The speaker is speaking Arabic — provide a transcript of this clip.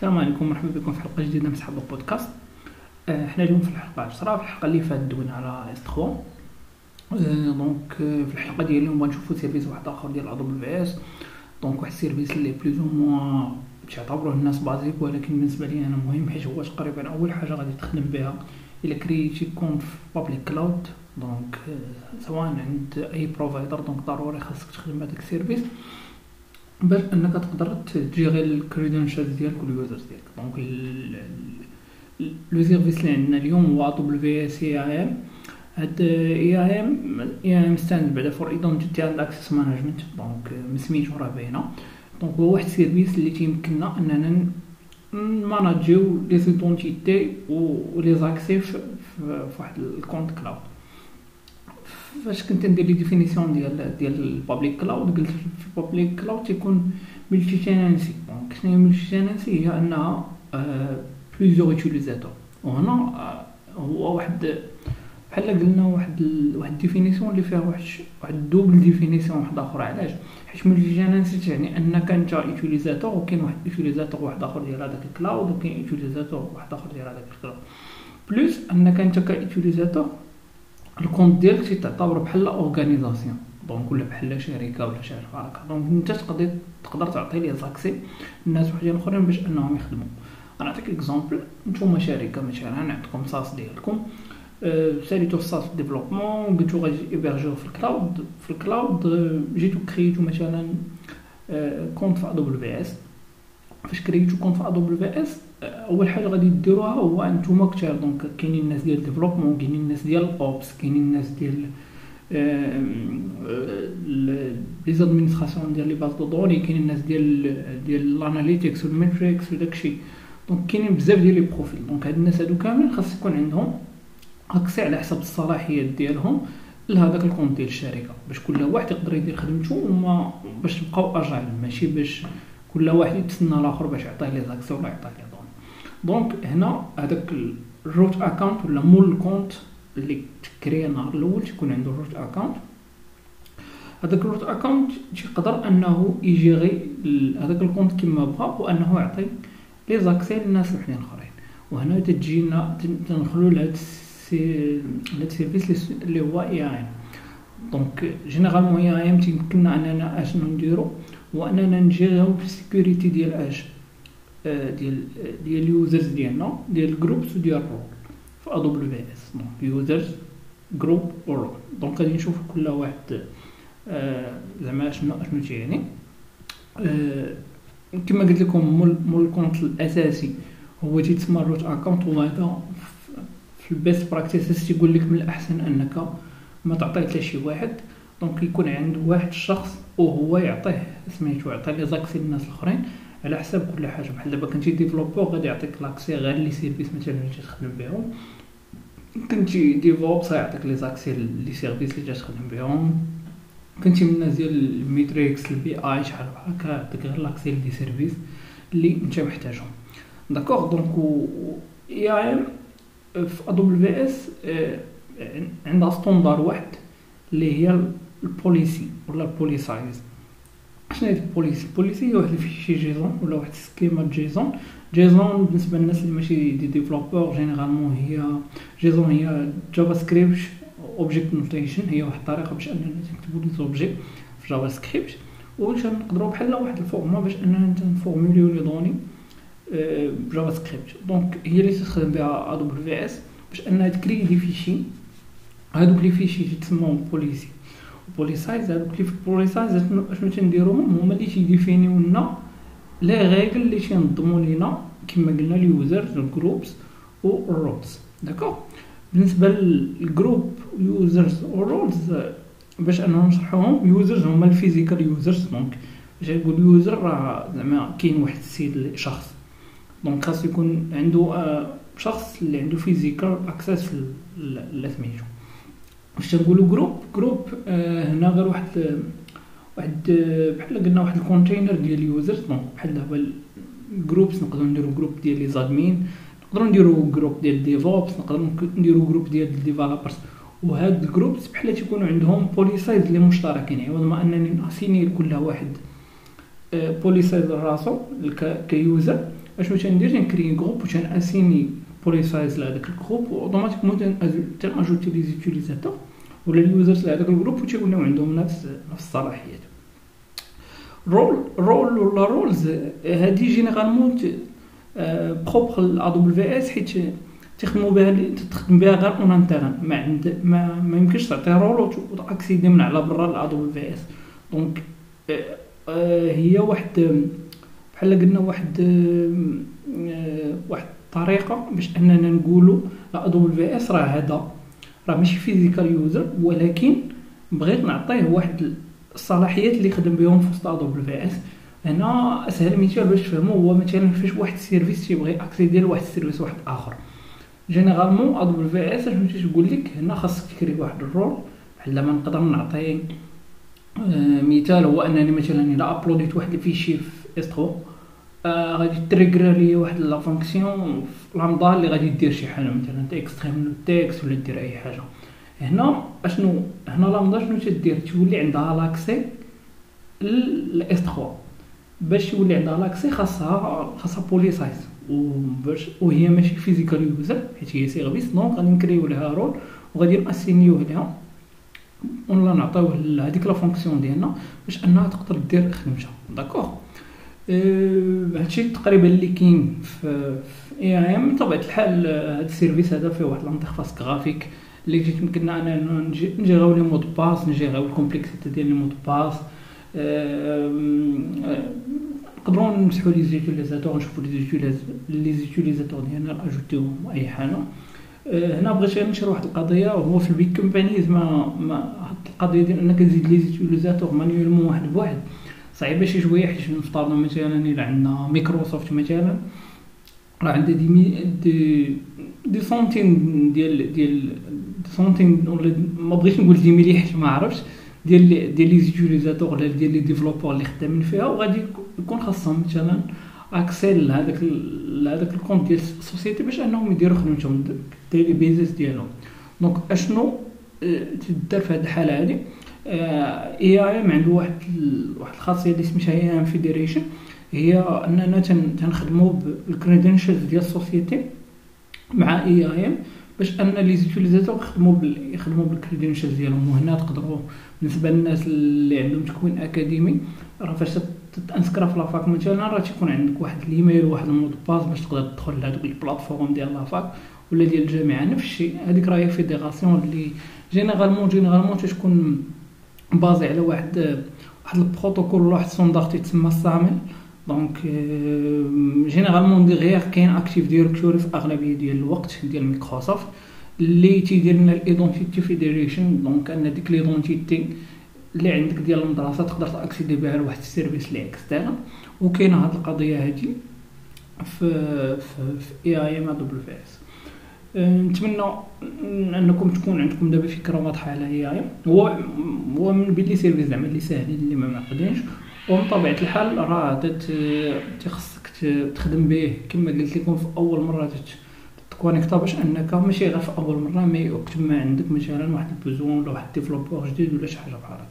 السلام عليكم مرحبا بكم في حلقة جديدة من صحاب البودكاست. آه، حنا اليوم في الحلقة 10 في الحلقة اللي فاتت دوينا على S3 آه، donc آه، في الحلقة ديال اليوم غنشوفوا service واحد آخر ديال AWS donc واحد ال service اللي plus ou moins تعتبروه الناس basique ولكن بالنسبة لي أنا مهم حيت هو تقريبا أول حاجة غادي تخدم بها إلا كريتي compte في public cloud donc سواء عند أي provider donc ضروري خاصك تخدم بهذاك ال service. باش أنك تقدر تجيغي ال credentials ديالك وال users ديالك. donc le service اللي عندنا اليوم هو AWS IAM هاد IAM IAM stand بعدا for identity and access management donc سميتو راه باينة. donc هو واحد ال service اللي تيمكننا أننا ماناجيو les identités و les accès في واحد ال compte cloud فاش كنت ندير les définitions ديال ديال ال public cloud قلت في ال public cloud تيكون multi-tenancy donc شنو هي multi-tenancy هي أنها plusieurs utilisateurs وهنا هو واحد بحال قلنا واحد ال... واحد définition اللي فيها واحد واحد double définition واحد أخرى علاش؟ حيت multi-tenancy تعني انك انت utilisateur وكاين واحد utilisateur واحد آخر ديال هذاك ال cloud وكاين utilisateur واحد آخر ديال هذاك ال cloud plus انك انت ك utilisateur ال compte ديالك تيتعتبر بحال organisation donc ولا بحال شركة ولا شي حاجة هكا donc انت تقدر تقدر تعطي les accès الناس وحدين أخرين باش أنهم يخدموا. نعطيك exemple نتوما شركة مثلا عندكم SaaS ديالكم. أه ساليتو ال SaaS développement قلتو غادي ايبرجيو في ال cloud. في ال cloud جيتو كريتو مثلا أه compte في AWS فاش كريتو compte في AWS أول حاجة غادي ديروها هو انتوما كتير donc كاينين الناس ديال développement كاينين الناس ديال ops كاينين الناس ديال les administrations ديال les bases de données كاينين الناس ديال ديال ال analytics وال metrics وداكشي donc كاينين بزاف ديال les profils donc هاد الناس هادو كاملين خاص يكون عندهم accès على حسب الصلاحيات ديالهم لهذاك ال compte ديال الشركة. باش كل واحد يقدر يدير خدمته وما باش تبقاو agile ماشي باش كل واحد يتسنى الآخر باش يعطيه les accès ولا يعطيه donc هنا هذاك ال root account ولا مول ال compte اللي تكري النهار الأول تيكون عنده root account هذاك ال root account تيقدر أنه يجيغي هذاك ال compte كما بغا وأنه يعطي les accès للناس وحدين اخرين وهنا تجينا تندخلوا لهاد هاد ال service اللي هو IAM donc généralement IAM تيمكننا أننا اشنو نديرو هو اننا في ال security ديال اش ديال ديال ال users ديالنا ديال ال groups وديال ال role في AWS donc users group و role donc غادي نشوف كل واحد زعما شنو شنو تيعني. كما قلت لكم مول ال compte الأساسي هو تيتسمى root account وهذا في ال best practices تيقول لك من الأحسن أنك ما تعطيه حتى شي واحد. donc يكون عند واحد الشخص وهو يعطيه سميتو يعطي les accès للناس الأخرين. على حساب كل حاجة. بحال دابا كنتي développeur غادي يعطيك l'accès غير les services مثلا اللي تخدم بهم. كنتي DevOps يعطيك les accès les services اللي تخدم بهم. كنتي من الناس ديال ال metrics ال BI شحال هكا يعطيك غير l'accès les services اللي انت محتاجهم. d'accord donc IAM في AWS عندها standard واحد اللي هي ال policy ولا ال policies شنو هي ال policy ال policy هي واحد ال fichier JSON ولا واحد ال schéma JSON JSON بالنسبة للناس اللي ماشي des développeurs généralement هي JSON هي JavaScript Object Notation هي واحد الطريقة باش اننا نكتبوا les objets في JavaScript واش نقدروا بحال واحد ال format باش اننا نفورموليو les données ب JavaScript donc هي اللي تستخدم بها AWS باش انها تكري des fichiers هادوك les fichiers تسموا policy policies هادوك les policies شنو تنديروهم هما اللي تيديفينيو لنا les règles اللي تينظموا لينا كما قلنا ال users وال groups وال roles d'accord بالنسبة لل group users وال roles باش انهم نشرحوهم users هما ال physical users donc باش نقول user راه زعما كاين واحد السيد شخص دونك خاص يكون عنده شخص اللي عنده physical access لسميتو واش تنقولوا group group آه هنا غير واحد واحد بحال قلنا واحد ال container ديال ال users donc بحال دابا ال groups نقدروا نديروا group ديال les admins نقدروا نديروا group ديال DevOps نقدروا نديروا group ديال ال developers وهاد ال groups بحال تيكونوا عندهم policies اللي مشتركين. عوض ما أنني ناسيني لكل واحد policies راسو ك user اشنو تندير تنكري group و تناسيني policies لهذاك ال group و automatiquement تناجوتي les utilisateurs ولا ال users لهذاك ال group و تيوليو عندهم نفس نفس الصلاحيات role role ولا roles هادي généralement propre ل AWS حيت تخدموا بها تخدم بها غير en interne ما عند ما, ما يمكنش تعطي role وتاكسيدي من على برا ل AWS donc هي واحد بحال قلنا واحد واحد الطريقة باش أننا نقولوا ل AWS راه هذا راه ماشي physical user ولكن بغيت نعطيه واحد الصلاحيات اللي خدم بهم في وسط AWS. هنا أسهل مثال باش تفهموا هو مثلا فاش واحد ال service تيبغي اكسيدي لواحد ال service واحد آخر. généralement AWS اش تقول لك هنا خاصك تكري واحد ال role بحال ما نقدر نعطي آه، مثال هو أنني مثلا إلا ابلوديت واحد ال fichier في S3 غادي trigger لي واحد la fonction في لامدا اللي غادي دير شي حاجة مثلا تاكستري منو ال texte ولا دير أي حاجة. هنا اشنو هنا لامدا شنو تدير؟ تولي عندها لاكسي لاس 3 باش يولي عندها l'accès خاصها خاصها policies وباش وهي ماشي physical user حيت هي service donc غادي نكريو لها role وغادي ناسينيوه ليها ولا نعطيوه لهاديك la fonction ديالنا باش أنها تقدر دير خدمتها. d'accord هادشي تقريبا اللي كاين في IAM. بطبيعة الحال هاد ال service هذا فيه واحد l'interface graphique اللي تيمكننا اننا نجيريو les mots de passe نجيريو ال complexité ديال les mots de passe. نقدروا نمسحوا les utilisateurs نشوفوا les utilisateurs ديالنا اجوتيهم أي حاجة. هنا بغيت نشرح واحد القضية وهو في ال big companies ما ما القضية ديال أنك تزيد les utilisateurs manuellement واحد بواحد. صعيبه شي شوية حيت نفترضوا مثلا؟ الا عندنا مايكروسوفت مثلا. راه عندها des mille des des centaines ديال ديال des centaines ولا ما بغيتش نقول des milliers حيت ما عرفتش. ديال ديال les utilisateurs ولا ديال les développeurs اللي خدامين فيها وغادي يكون خاصهم مثلا accès لهذاك لهذاك ال compte ديال ال société باش أنهم يديروا خدمتهم. ال daily business ديالهم. donc أشنو تدار في هذه الحالة هذه IAM عنده واحد واحد الخاصية اللي سميتها IAM federation هي أننا تنخدموا بال credentials ديال ال société مع IAM باش أن les utilisateurs يخدموا. يخدموا بال credentials ديالهم وهنا تقدروا بالنسبة للناس اللي عندهم تكوين أكاديمي راه فاش تانسكرا في la fac مثلا راه تيكون عندك واحد الإيميل واحد ال mot de passe باش تقدر تدخل لهذوك ال plateformes ديال la fac ولا ديال الجامعة نفس الشيء هذيك راهي fédération اللي généralement généralement تتكون basée على واحد واحد البروتوكول ولا واحد ال standard تيتسمى ال SAML. donc généralement derrière كاين Active Directory في اغلبية ديال الوقت ديال مايكروسوفت اللي تيدير لنا ال identity federation donc أن ديك l'identité اللي عندك ديال المدرسة تقدر تاكسيدي بها لواحد ال service اللي externe وكاينة هاد القضية هادي في في, في اي اي ام دبليو في اس نتمنى انكم تكون عندكم دابا فكرة واضحة على IAM هو هو من بين les services زعما اللي ساهلين اللي ما معقدينش ومن طبيعة الحال راه تخصك تخدم به. كما قلت لكم في أول مرة تكونيكتا باش أنك ماشي غير في أول مرة mais وقت ما عندك مثلا واحد ال besoin ولا واحد développeur جديد ولا شي حاجة بحال هكا.